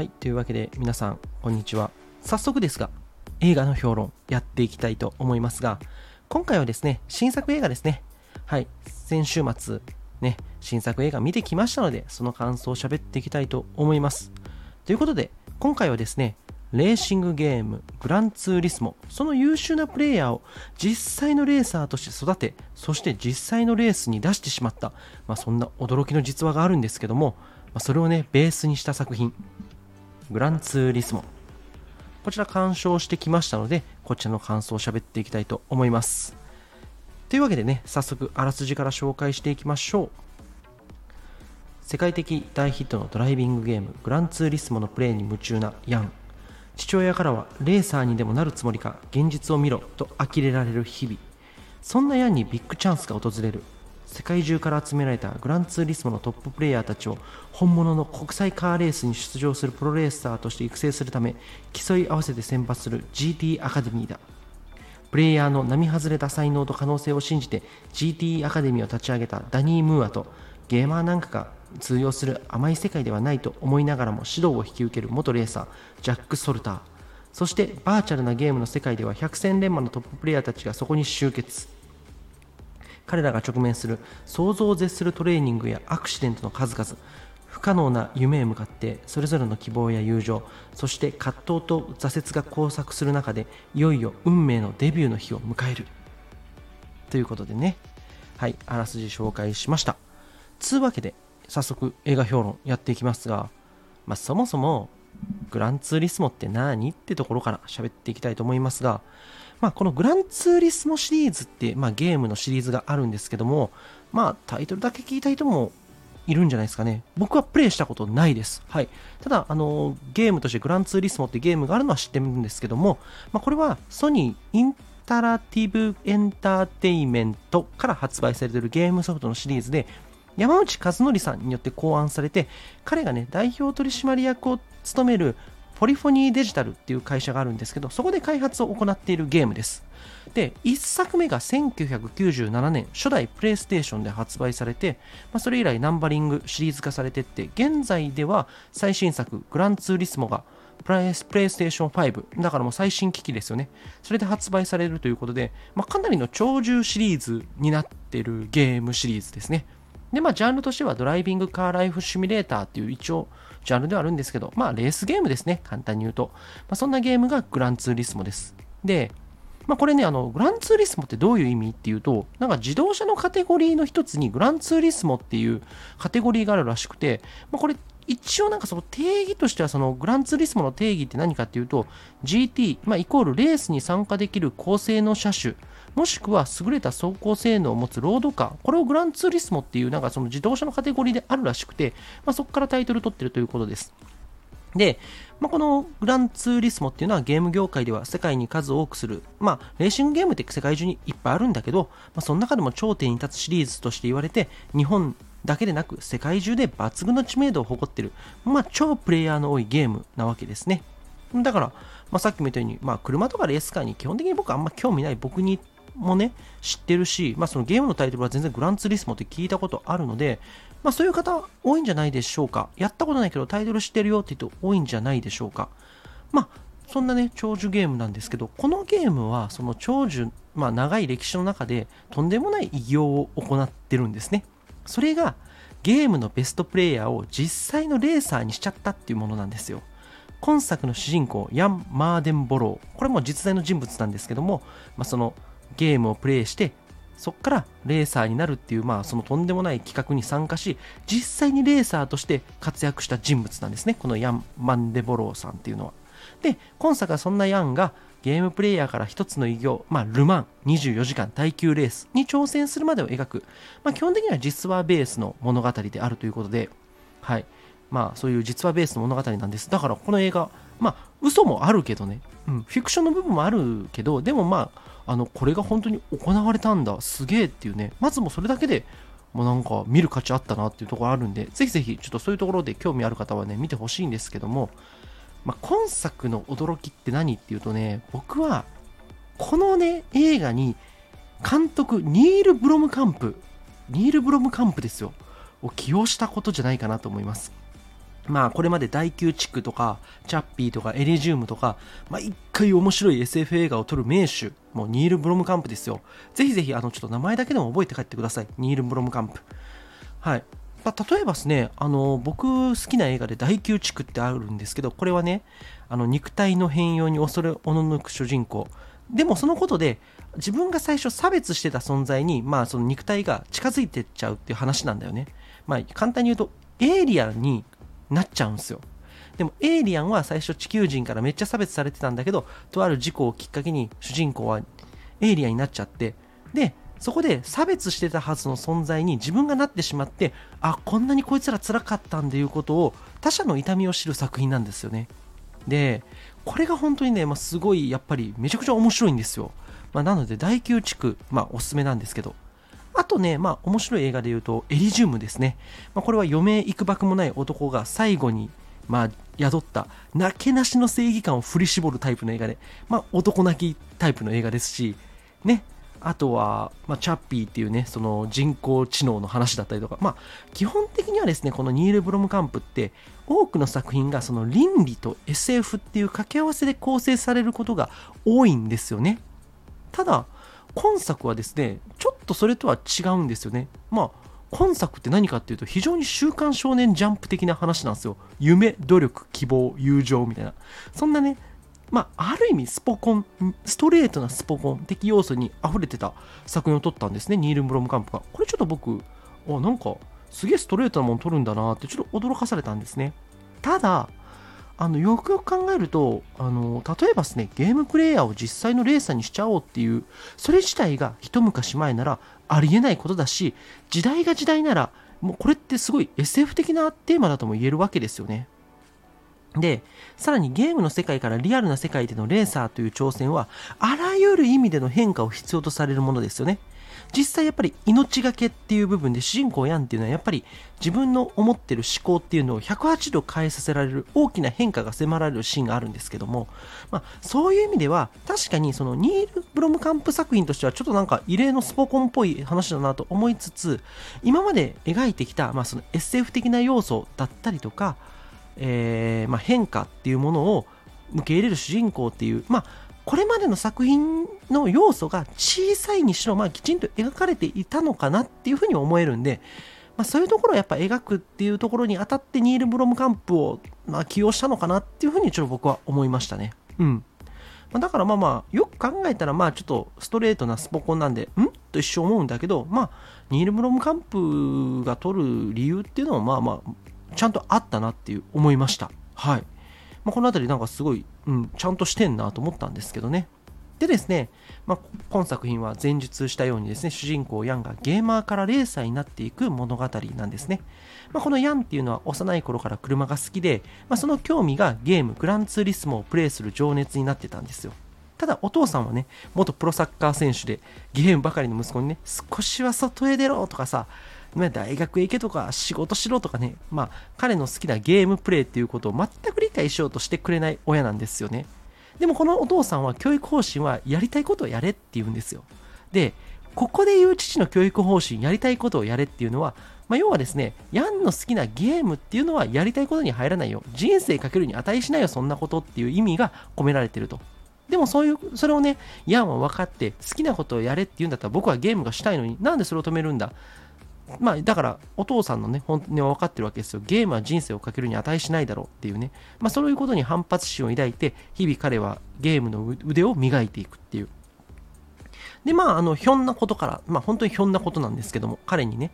はい、というわけで皆さん、こんにちは。早速ですが、映画の評論やっていきたいと思いますが、今回はですね、新作映画ですね。はい、先週末、ね、新作映画見てきましたので、その感想を喋っていきたいと思います。ということで、今回はですね、レーシングゲーム、グランツーリスモ、その優秀なプレイヤーを実際のレーサーとして育て、そして実際のレースに出してしまった、まあ、そんな驚きの実話があるんですけども、まあ、それをね、ベースにした作品、グランツーリスモ。こちら鑑賞してきましたので、こちらの感想を喋っていきたいと思います。というわけでね、早速あらすじから紹介していきましょう。世界的大ヒットのドライビングゲーム、グランツーリスモのプレイに夢中なヤン。父親からは、レーサーにでもなるつもりか、現実を見ろと呆れられる日々。そんなヤンにビッグチャンスが訪れる。世界中から集められたグランツーリスモのトッププレイヤーたちを本物の国際カーレースに出場するプロレーサーとして育成するため競い合わせて選抜する GT アカデミーだ。プレイヤーの並外れた才能と可能性を信じて GT アカデミーを立ち上げたダニー・ムーアとゲーマーなんかが通用する甘い世界ではないと思いながらも指導を引き受ける元レーサージャック・ソルター。そしてバーチャルなゲームの世界では百戦錬磨のトッププレイヤーたちがそこに集結。彼らが直面する想像を絶するトレーニングやアクシデントの数々不可能な夢へ向かってそれぞれの希望や友情そして葛藤と挫折が交錯する中でいよいよ運命のデビューの日を迎える。ということでね。はいあらすじ紹介しました。つうわけで早速映画評論やっていきますが、まあ、そもそもグランツーリスモって何ってところから喋っていきたいと思いますがまあ、このグランツーリスモシリーズって、まあ、ゲームのシリーズがあるんですけども、まあ、タイトルだけ聞いた人もいるんじゃないですかね。僕はプレイしたことないです。はい。ただ、あの、ゲームとしてグランツーリスモってゲームがあるのは知ってるんですけども、まあ、これはソニーインタラティブエンターテイメントから発売されているゲームソフトのシリーズで、山内和則さんによって考案されて、彼がね、代表取締役を務めるポリフォニーデジタルっていう会社があるんですけど、そこで開発を行っているゲームです。で、1作目が1997年、初代プレイステーションで発売されて、まあ、それ以来ナンバリングシリーズ化されてって、現在では最新作、グランツーリスモがプレイステーション5、だからもう最新機器ですよね。それで発売されるということで、まあ、かなりの長寿シリーズになってるゲームシリーズですね。で、まあ、ジャンルとしてはドライビングカーライフシミュレーターっていう一応、ジャンルではあるんですけど、まあ、レースゲームですね。簡単に言うと。まあ、そんなゲームがグランツーリスモです。で、まあ、これね、あの、グランツーリスモってどういう意味っていうと、なんか自動車のカテゴリーの一つにグランツーリスモっていうカテゴリーがあるらしくて、まあ、これ一応なんかその定義としてはそのグランツーリスモの定義って何かっていうと GT、まあ、イコールレースに参加できる高性能車種もしくは優れた走行性能を持つロードカー、これをグランツーリスモっていうなんかその自動車のカテゴリーであるらしくて、まあ、そこからタイトル取ってるということです。で、まあ、このグランツーリスモっていうのはゲーム業界では世界に数多くする、まあ、レーシングゲームって世界中にいっぱいあるんだけど、まあ、その中でも頂点に立つシリーズとして言われて、日本だけでなく世界中で抜群の知名度を誇ってる、まあ、超プレイヤーの多いゲームなわけですね。だから、まあ、さっきも言ったように、まあ、車とかレースカーに基本的に僕あんま興味ない僕にもね、知ってるし、まあ、そのゲームのタイトルは全然グランツーリスモって聞いたことあるので、まあ、そういう方多いんじゃないでしょうか。やったことないけどタイトル知ってるよって言うと多いんじゃないでしょうか。まあ、そんなね、長寿ゲームなんですけど、このゲームはその長寿、まあ、長い歴史の中でとんでもない偉業を行ってるんですね。それがゲームのベストプレイヤーを実際のレーサーにしちゃったっていうものなんですよ。今作の主人公、ヤン・マーデンボロー。これも実在の人物なんですけども、まあ、そのゲームをプレイしてそこからレーサーになるっていう、まあ、そのとんでもない企画に参加し、実際にレーサーとして活躍した人物なんですね。このヤン・マンデボローさんっていうのは。で、今作はそんなヤンがゲームプレイヤーから一つの偉業、まあ、ルマン24時間耐久レースに挑戦するまでを描く、まあ、基本的には実話ベースの物語であるということで、はい。まあ、そういう実話ベースの物語なんです。だから、この映画、まあ、嘘もあるけどね、うん、フィクションの部分もあるけど、でもまあ、あのこれが本当に行われたんだ。すげえっていうね。まずもうそれだけでもうなんか見る価値あったなっていうところあるんでぜひぜひちょっとそういうところで興味ある方はね見てほしいんですけども、まあ、今作の驚きって何っていうとね僕はこのね映画に監督ニール・ブロムカンプニール・ブロムカンプですよを起用したことじゃないかなと思いますまあこれまで第9地区とかチャッピーとかエリジウムとか、まあ一回面白い SF 映画を撮る名手、もうニール・ブロムカンプですよ。ぜひぜひあのちょっと名前だけでも覚えて帰ってください。ニール・ブロムカンプ。はい。まあ、例えばですね、あの僕好きな映画で第9地区ってあるんですけど、これはね、あの肉体の変容に恐れおののく主人公。でもそのことで自分が最初差別してた存在に、まあその肉体が近づいてっちゃうっていう話なんだよね。まあ簡単に言うと、エイリアンになっちゃうんですよ。でもエイリアンは最初地球人からめっちゃ差別されてたんだけど、とある事故をきっかけに主人公はエイリアンになっちゃって、で、そこで差別してたはずの存在に自分がなってしまって、あ、こんなにこいつら辛かったんだいうことを他者の痛みを知る作品なんですよね。で、これが本当にね、まあ、すごいやっぱりめちゃくちゃ面白いんですよ。まあ、なので第9地区、まあ、おすすめなんですけど、あとね、まあ、面白い映画で言うと、エリジウムですね。まあ、これは余命いくばくもない男が最後に、まあ、宿った、なけなしの正義感を振り絞るタイプの映画で、まあ、男泣きタイプの映画ですし、ね、あとは、まあ、チャッピーっていうね、その人工知能の話だったりとか、まあ、基本的にはですね、このニール・ブロムカンプって、多くの作品がその倫理と SF っていう掛け合わせで構成されることが多いんですよね。ただ、今作はですね、ちょっとそれとは違うんですよね。まあ、今作って何かっていうと、非常に週刊少年ジャンプ的な話なんですよ。夢、努力、希望、友情みたいな。そんなね、まあ、ある意味スポコン、ストレートなスポコン的要素に溢れてた作品を撮ったんですね、ニール・ブロムカンプが。これちょっと僕、あ、なんか、すげえストレートなもの撮るんだなってちょっと驚かされたんですね。ただ、あのよくよく考えるとあの例えばですねゲームプレイヤーを実際のレーサーにしちゃおうっていうそれ自体が一昔前ならありえないことだし時代が時代ならもうこれってすごい SF 的なテーマだとも言えるわけですよねでさらにゲームの世界からリアルな世界でのレーサーという挑戦はあらゆる意味での変化を必要とされるものですよね。実際やっぱり命がけっていう部分で主人公ヤンっていうのはやっぱり自分の思ってる思考っていうのを108度変えさせられる大きな変化が迫られるシーンがあるんですけども、まあ、そういう意味では確かにそのニール・ブロムカンプ作品としてはちょっとなんか異例のスポコンっぽい話だなと思いつつ今まで描いてきた、まあ、その SF 的な要素だったりとか、えーまあ、変化っていうものを受け入れる主人公っていう、まあ、これまでの作品の要素が小さいにしろ、まあ、きちんと描かれていたのかなっていうふうに思えるんで、まあ、そういうところをやっぱ描くっていうところにあたってニール・ブロムカンプを、まあ、起用したのかなっていうふうにちょっと僕は思いましたね。うん。まあ、だからまあまあ、よく考えたらまあちょっとストレートなスポコンなんで、ん？と一瞬思うんだけど、まあ、ニール・ブロムカンプが取る理由っていうのはまあまあ、ちゃんとあったなっていう思いました。はい。まあ、この辺りなんかすごい、うん、ちゃんとしてんなと思ったんですけどね。でですね、まあ、今作品は前述したようにですね、主人公ヤンがゲーマーからレーサーになっていく物語なんですね。まあ、このヤンっていうのは幼い頃から車が好きで、まあ、その興味がゲーム、グランツーリスモをプレイする情熱になってたんですよ。ただお父さんはね、元プロサッカー選手で、ゲームばかりの息子にね、少しは外へ出ろとかさ、大学へ行けとか仕事しろとかね、まあ彼の好きなゲームプレイっていうことを全く理解しようとしてくれない親なんですよね。でもこのお父さんは教育方針はやりたいことをやれって言うんですよ。で、ここで言う父の教育方針、やりたいことをやれっていうのは、まあ、要はですね、ヤンの好きなゲームっていうのはやりたいことに入らないよ。人生かけるに値しないよ、そんなことっていう意味が込められてると。でもそういう、それをね、ヤンは分かって、好きなことをやれって言うんだったら僕はゲームがしたいのになんでそれを止めるんだ？まあ、だから、お父さんのね、本音は分かってるわけですよ。ゲームは人生をかけるに値しないだろうっていうね。まあ、そういうことに反発心を抱いて、日々彼はゲームの腕を磨いていくっていう。で、まあ、あの、ひょんなことから、まあ、本当にひょんなことなんですけども、彼にね、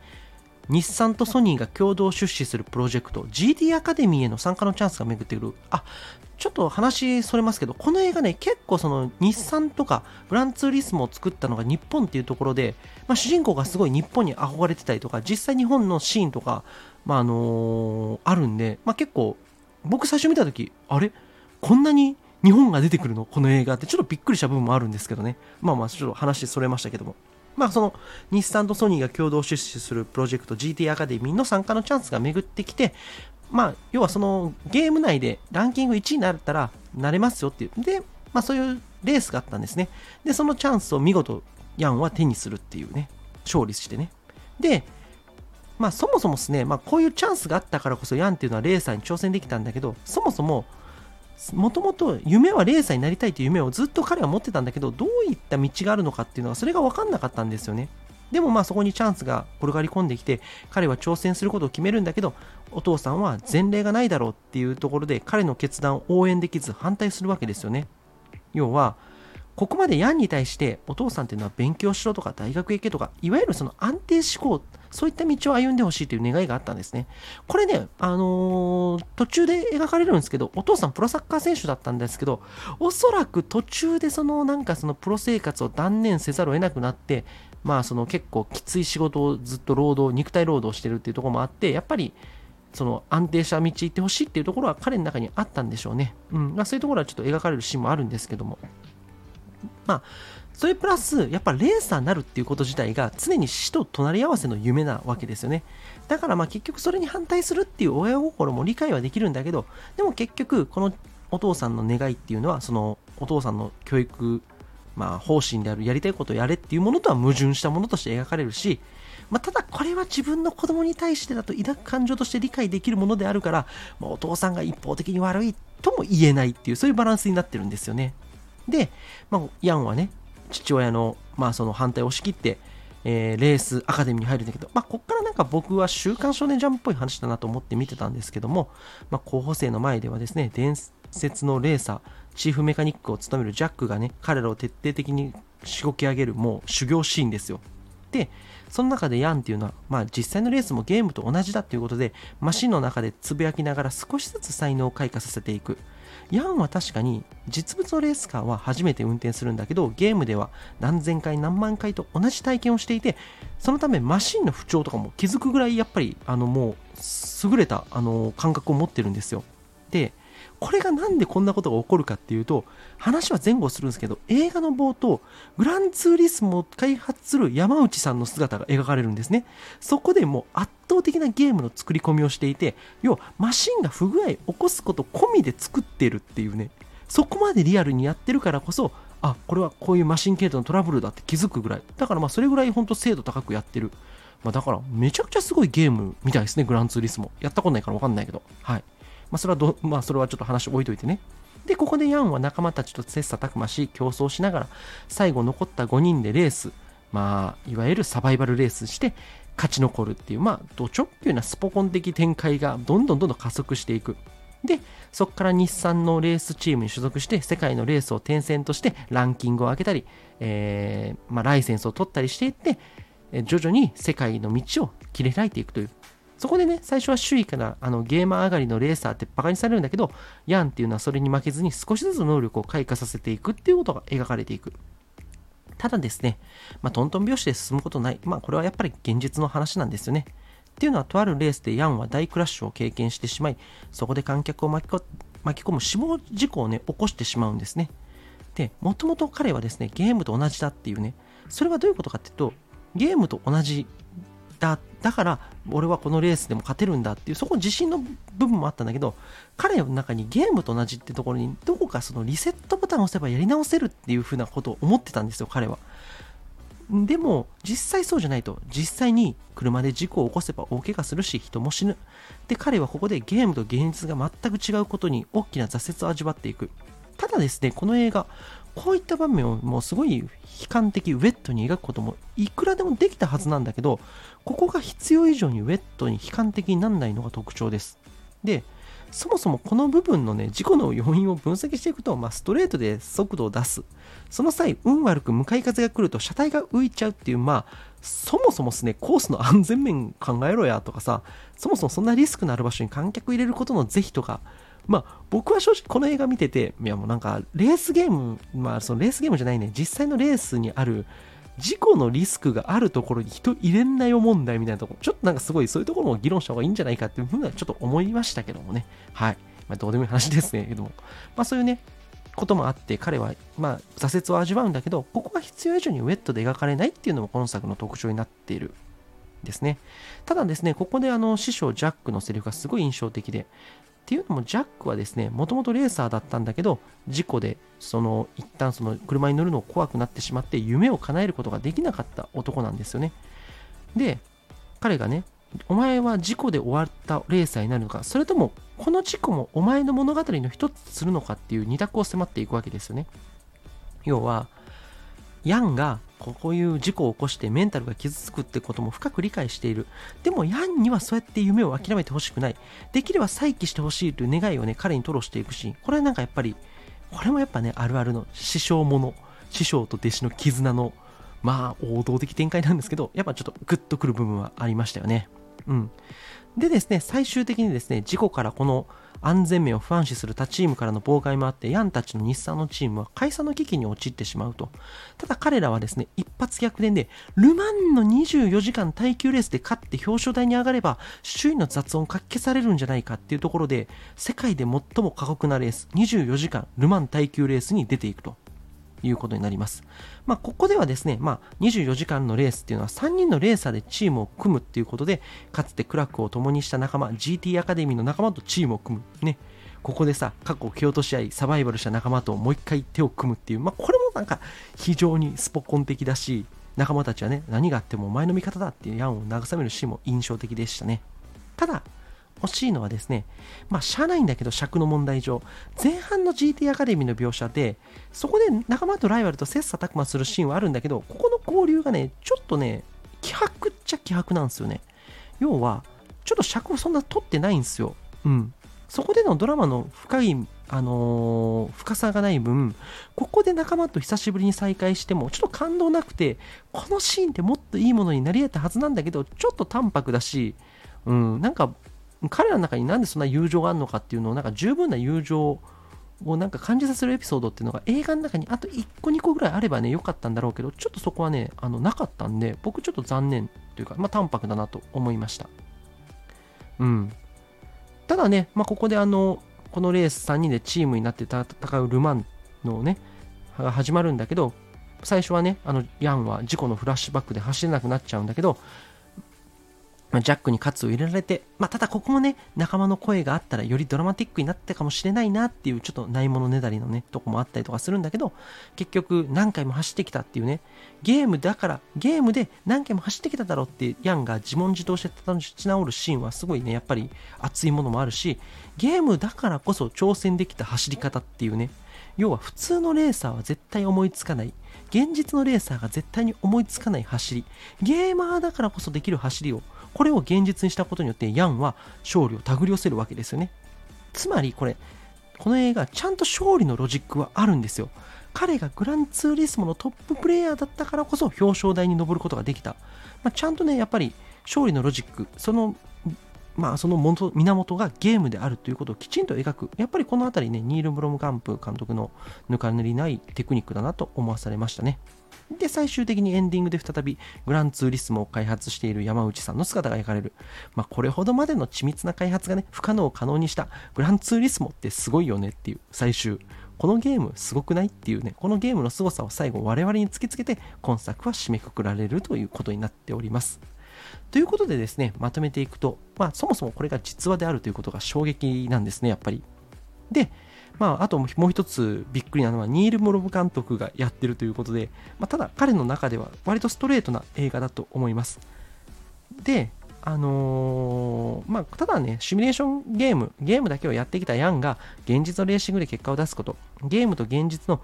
日産とソニーが共同出資するプロジェクト GD アカデミーへの参加のチャンスが巡ってくる。あちょっと話それますけどこの映画ね結構その日産とかグランツーリスモを作ったのが日本っていうところで、まあ、主人公がすごい日本に憧れてたりとか実際日本のシーンとか、まああのー、あるんで、まあ、結構僕最初見た時あれ？こんなに日本が出てくるの？この映画って。ちょっとびっくりした部分もあるんですけどね。まあまあちょっと話それましたけども。まあ、その日産とソニーが共同出資するプロジェクト GT アカデミーの参加のチャンスが巡ってきて、まあ、要はそのゲーム内でランキング1位になったらなれますよっていう。で、まあそういうレースがあったんですね。で、そのチャンスを見事ヤンは手にするっていうね、勝利してね。で、まあそもそもですね、まあこういうチャンスがあったからこそヤンっていうのはレーサーに挑戦できたんだけど、そもそも、もともと夢はレーサーになりたいという夢をずっと彼は持ってたんだけど、どういった道があるのかっていうのが、それが分かんなかったんですよね。でもまあそこにチャンスが転がり込んできて、彼は挑戦することを決めるんだけど、お父さんは前例がないだろうっていうところで、彼の決断を応援できず反対するわけですよね。要は、ここまでヤンに対してお父さんっていうのは勉強しろとか大学行けとか、いわゆるその安定思考、そういった道を歩んでほしいという願いがあったんですね。これね、あのー、途中で描かれるんですけど、お父さんプロサッカー選手だったんですけど、おそらく途中でそのなんかそのプロ生活を断念せざるを得なくなって、まあその結構きつい仕事をずっと労働、肉体労働してるっていうところもあって、やっぱりその安定した道行ってほしいっていうところは彼の中にあったんでしょうね。うん。まあそういうところはちょっと描かれるシーンもあるんですけども。まあ、それプラス、やっぱレーサーになるっていうこと自体が常に死と隣り合わせの夢なわけですよね。だからまあ結局それに反対するっていう親心も理解はできるんだけど、でも結局このお父さんの願いっていうのは、そのお父さんの教育、まあ方針であるやりたいことをやれっていうものとは矛盾したものとして描かれるし、まあ、ただこれは自分の子供に対してだと抱く感情として理解できるものであるから、まあ、お父さんが一方的に悪いとも言えないっていうそういうバランスになってるんですよね。で、まあ、ヤンはね、父親の、まあ、その反対を押し切って、えー、レースアカデミーに入るんだけど、まあ、こっからなんか僕は週刊少年ジャンプっぽい話だなと思って見てたんですけども、まあ、候補生の前ではですね、伝説のレーサー、チーフメカニックを務めるジャックがね、彼らを徹底的にしごき上げる、もう修行シーンですよ。で、その中でヤンっていうのは、まあ実際のレースもゲームと同じだっていうことで、マシンの中でつぶやきながら少しずつ才能を開花させていく。ヤンは確かに実物のレースカーは初めて運転するんだけどゲームでは何千回何万回と同じ体験をしていてそのためマシンの不調とかも気づくぐらいやっぱりあのもう優れたあの感覚を持ってるんですよでこれがなんでこんなことが起こるかっていうと話は前後するんですけど映画の冒頭グランツーリスモを開発する山内さんの姿が描かれるんですね。そこでもう圧倒的なゲームの作り込みをしていて要はマシンが不具合起こすこと込みで作ってるっていうね。そこまでリアルにやってるからこそあこれはこういうマシン系統のトラブルだって気づくぐらい。だからまあそれぐらい本当精度高くやってる。まあ、だからめちゃくちゃすごいゲームみたいですねグランツーリスモ。やったことないからわかんないけど。はい。まあ、それはど、まあ、それはちょっと話置いといてね。で、ここでヤンは仲間たちと切磋琢磨し、競争しながら、最後残った5人でレース、まあ、いわゆるサバイバルレースして、勝ち残るっていう、まあ、ド直球なスポコン的展開がどんどんどんどん加速していく。で、そこから日産のレースチームに所属して、世界のレースを転戦としてランキングを上げたり、えー、まあ、ライセンスを取ったりしていって、徐々に世界の道を切り開いていくという、そこでね、最初は周囲からあのゲーマー上がりのレーサーってバカにされるんだけど、ヤンっていうのはそれに負けずに少しずつ能力を開花させていくっていうことが描かれていく。ただですね、まあ、トントン拍子で進むことない。まあ、これはやっぱり現実の話なんですよね。っていうのは、とあるレースでヤンは大クラッシュを経験してしまい、そこで観客を巻き込む死亡事故をね、起こしてしまうんですね。で、もともと彼はですね、ゲームと同じだっていうね、それはどういうことかっていうと、ゲームと同じだだから俺はこのレースでも勝てるんだっていうそこ自信の部分もあったんだけど彼の中にゲームと同じってところにどこかそのリセットボタンを押せばやり直せるっていう風なことを思ってたんですよ彼は。でも実際そうじゃないと実際に車で事故を起こせば大怪我するし人も死ぬ。で彼はここでゲームと現実が全く違うことに大きな挫折を味わっていく。ただですねこの映画こういった場面をもうすごい悲観的ウェットに描くこともいくらでもできたはずなんだけどここが必要以上にウェットに悲観的にならないのが特徴です。でそもそもこの部分のね事故の要因を分析していくと、まあ、ストレートで速度を出す。その際運悪く向かい風が来ると車体が浮いちゃうっていうまあそもそもですねコースの安全面考えろやとかさそもそもそんなリスクのある場所に観客入れることの是非とかまあ、僕は正直この映画見てて、いやもうなんか、レースゲーム、まあ、そのレースゲームじゃないね、実際のレースにある、事故のリスクがあるところに人入れんなよ問題みたいなところ、ちょっとなんかすごいそういうところも議論した方がいいんじゃないかっていうふうにはちょっと思いましたけどもね。はい。まあ、どうでもいい話ですね。けども。まあそういうね、こともあって、彼は、まあ、挫折を味わうんだけど、ここが必要以上にウェットで描かれないっていうのもこの作の特徴になっているですね。ただですね、ここであの師匠ジャックのセリフがすごい印象的で、っていうのもジャックはですね、もともとレーサーだったんだけど、事故で、その、一旦その車に乗るのを怖くなってしまって、夢を叶えることができなかった男なんですよね。で、彼がね、お前は事故で終わったレーサーになるのか、それともこの事故もお前の物語の一つするのかっていう二択を迫っていくわけですよね。要は、ヤンがこういう事故を起こしてメンタルが傷つくってことも深く理解している。でもヤンにはそうやって夢を諦めてほしくない。できれば再起してほしいという願いをね、彼に吐露していくシーン。これはなんかやっぱり、これもやっぱね、あるあるの師匠もの。師匠と弟子の絆の、まあ、王道的展開なんですけど、やっぱちょっとグッとくる部分はありましたよね。うん。でですね、最終的にですね、事故からこの安全面を不安視する他チームからの妨害もあって、ヤンたちの日産のチームは解散の危機に陥ってしまうと。ただ彼らはですね、一発逆転で、ルマンの24時間耐久レースで勝って表彰台に上がれば、周囲の雑音をかき消されるんじゃないかっていうところで、世界で最も過酷なレース、24時間ルマン耐久レースに出ていくと。いうことになります。まあ、ここではですね、まあ、24時間のレースっていうのは3人のレーサーでチームを組むっていうことで、かつてクラックを共にした仲間、GT アカデミーの仲間とチームを組む。ね。ここでさ、過去蹴落とし合い、サバイバルした仲間ともう一回手を組むっていう、まあ、これもなんか非常にスポコン的だし、仲間たちはね、何があってもお前の味方だっていうヤンを慰めるシーンも印象的でしたね。ただ、欲しいのはですね、まあ、しゃあないんだけど、尺の問題上、前半の GT アカデミーの描写で、そこで仲間とライバルと切磋琢磨するシーンはあるんだけど、ここの交流がね、ちょっとね、気迫っちゃ気迫なんですよね。要は、ちょっと尺をそんな取ってないんですよ。うん。そこでのドラマの深い、あのー、深さがない分、ここで仲間と久しぶりに再会しても、ちょっと感動なくて、このシーンってもっといいものになり得たはずなんだけど、ちょっと淡白だし、うん、なんか彼らの中になんでそんな友情があるのかっていうのをなんか十分な友情をなんか感じさせるエピソードっていうのが映画の中にあと1個2個ぐらいあればね良かったんだろうけどちょっとそこはねあのなかったんで僕ちょっと残念というかまあ淡白だなと思いました。うん。ただね、まあ、ここであのこのレース3人でチームになって戦うルマンのねが始まるんだけど最初はねあのヤンは事故のフラッシュバックで走れなくなっちゃうんだけどジャックに喝を入れられて、まあ、ただここもね、仲間の声があったらよりドラマティックになったかもしれないなっていうちょっとないものねだりのね、とこもあったりとかするんだけど、結局何回も走ってきたっていうね、ゲームだから、ゲームで何回も走ってきただろうってヤンが自問自答して立ち直るシーンはすごいね、やっぱり熱いものもあるし、ゲームだからこそ挑戦できた走り方っていうね、要は普通のレーサーは絶対思いつかない。現実のレーサーが絶対に思いつかない走り。ゲーマーだからこそできる走りをこれを現実にしたことによってヤンは勝利を手繰り寄せるわけですよね。つまりこれこの映画ちゃんと勝利のロジックはあるんですよ。彼がグランツーリスモのトッププレイヤーだったからこそ表彰台に上ることができた、まあ、ちゃんとねやっぱり勝利のロジックそのまあその源がゲームであるということをきちんと描く。やっぱりこの辺りねニール・ブロムカンプ監督の抜か塗りないテクニックだなと思わされましたね。で、最終的にエンディングで再びグランツーリスモを開発している山内さんの姿が描かれる。まあ、これほどまでの緻密な開発がね、不可能を可能にしたグランツーリスモってすごいよねっていう最終。このゲームすごくないっていうね、このゲームの凄さを最後我々に突きつけて、今作は締めくくられるということになっております。ということでですね、まとめていくと、まあ、そもそもこれが実話であるということが衝撃なんですね、やっぱり。で、まあ、あともう一つびっくりなのは、ニール・モロブ監督がやってるということで、まあ、ただ彼の中では割とストレートな映画だと思います。で、あのー、まあ、ただね、シミュレーションゲーム、ゲームだけをやってきたヤンが現実のレーシングで結果を出すこと、ゲームと現実の、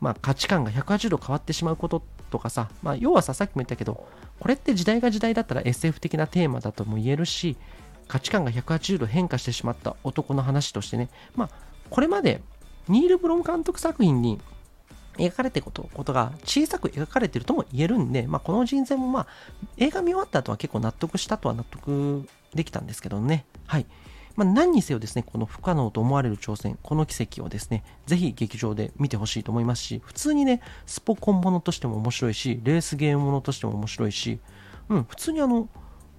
まあ、価値観が180度変わってしまうこととかさ、まあ、要はさ、さっきも言ったけど、これって時代が時代だったら SF 的なテーマだとも言えるし、価値観が180度変化してしまった男の話としてね、まあ、これまでニール・ブロム監督作品に描かれてることことが小さく描かれてるとも言えるんで、まあ、この人選もまあ映画見終わった後は結構納得したとは納得できたんですけどね。はい。まあ、何にせよですね、この不可能と思われる挑戦、この奇跡をですね、ぜひ劇場で見てほしいと思いますし、普通にね、スポコンものとしても面白いし、レースゲームものとしても面白いし、うん、普通にあの、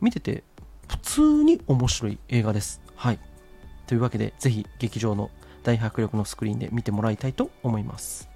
見てて、普通に面白い映画です。はい。というわけで、ぜひ劇場の大迫力のスクリーンで見てもらいたいと思います。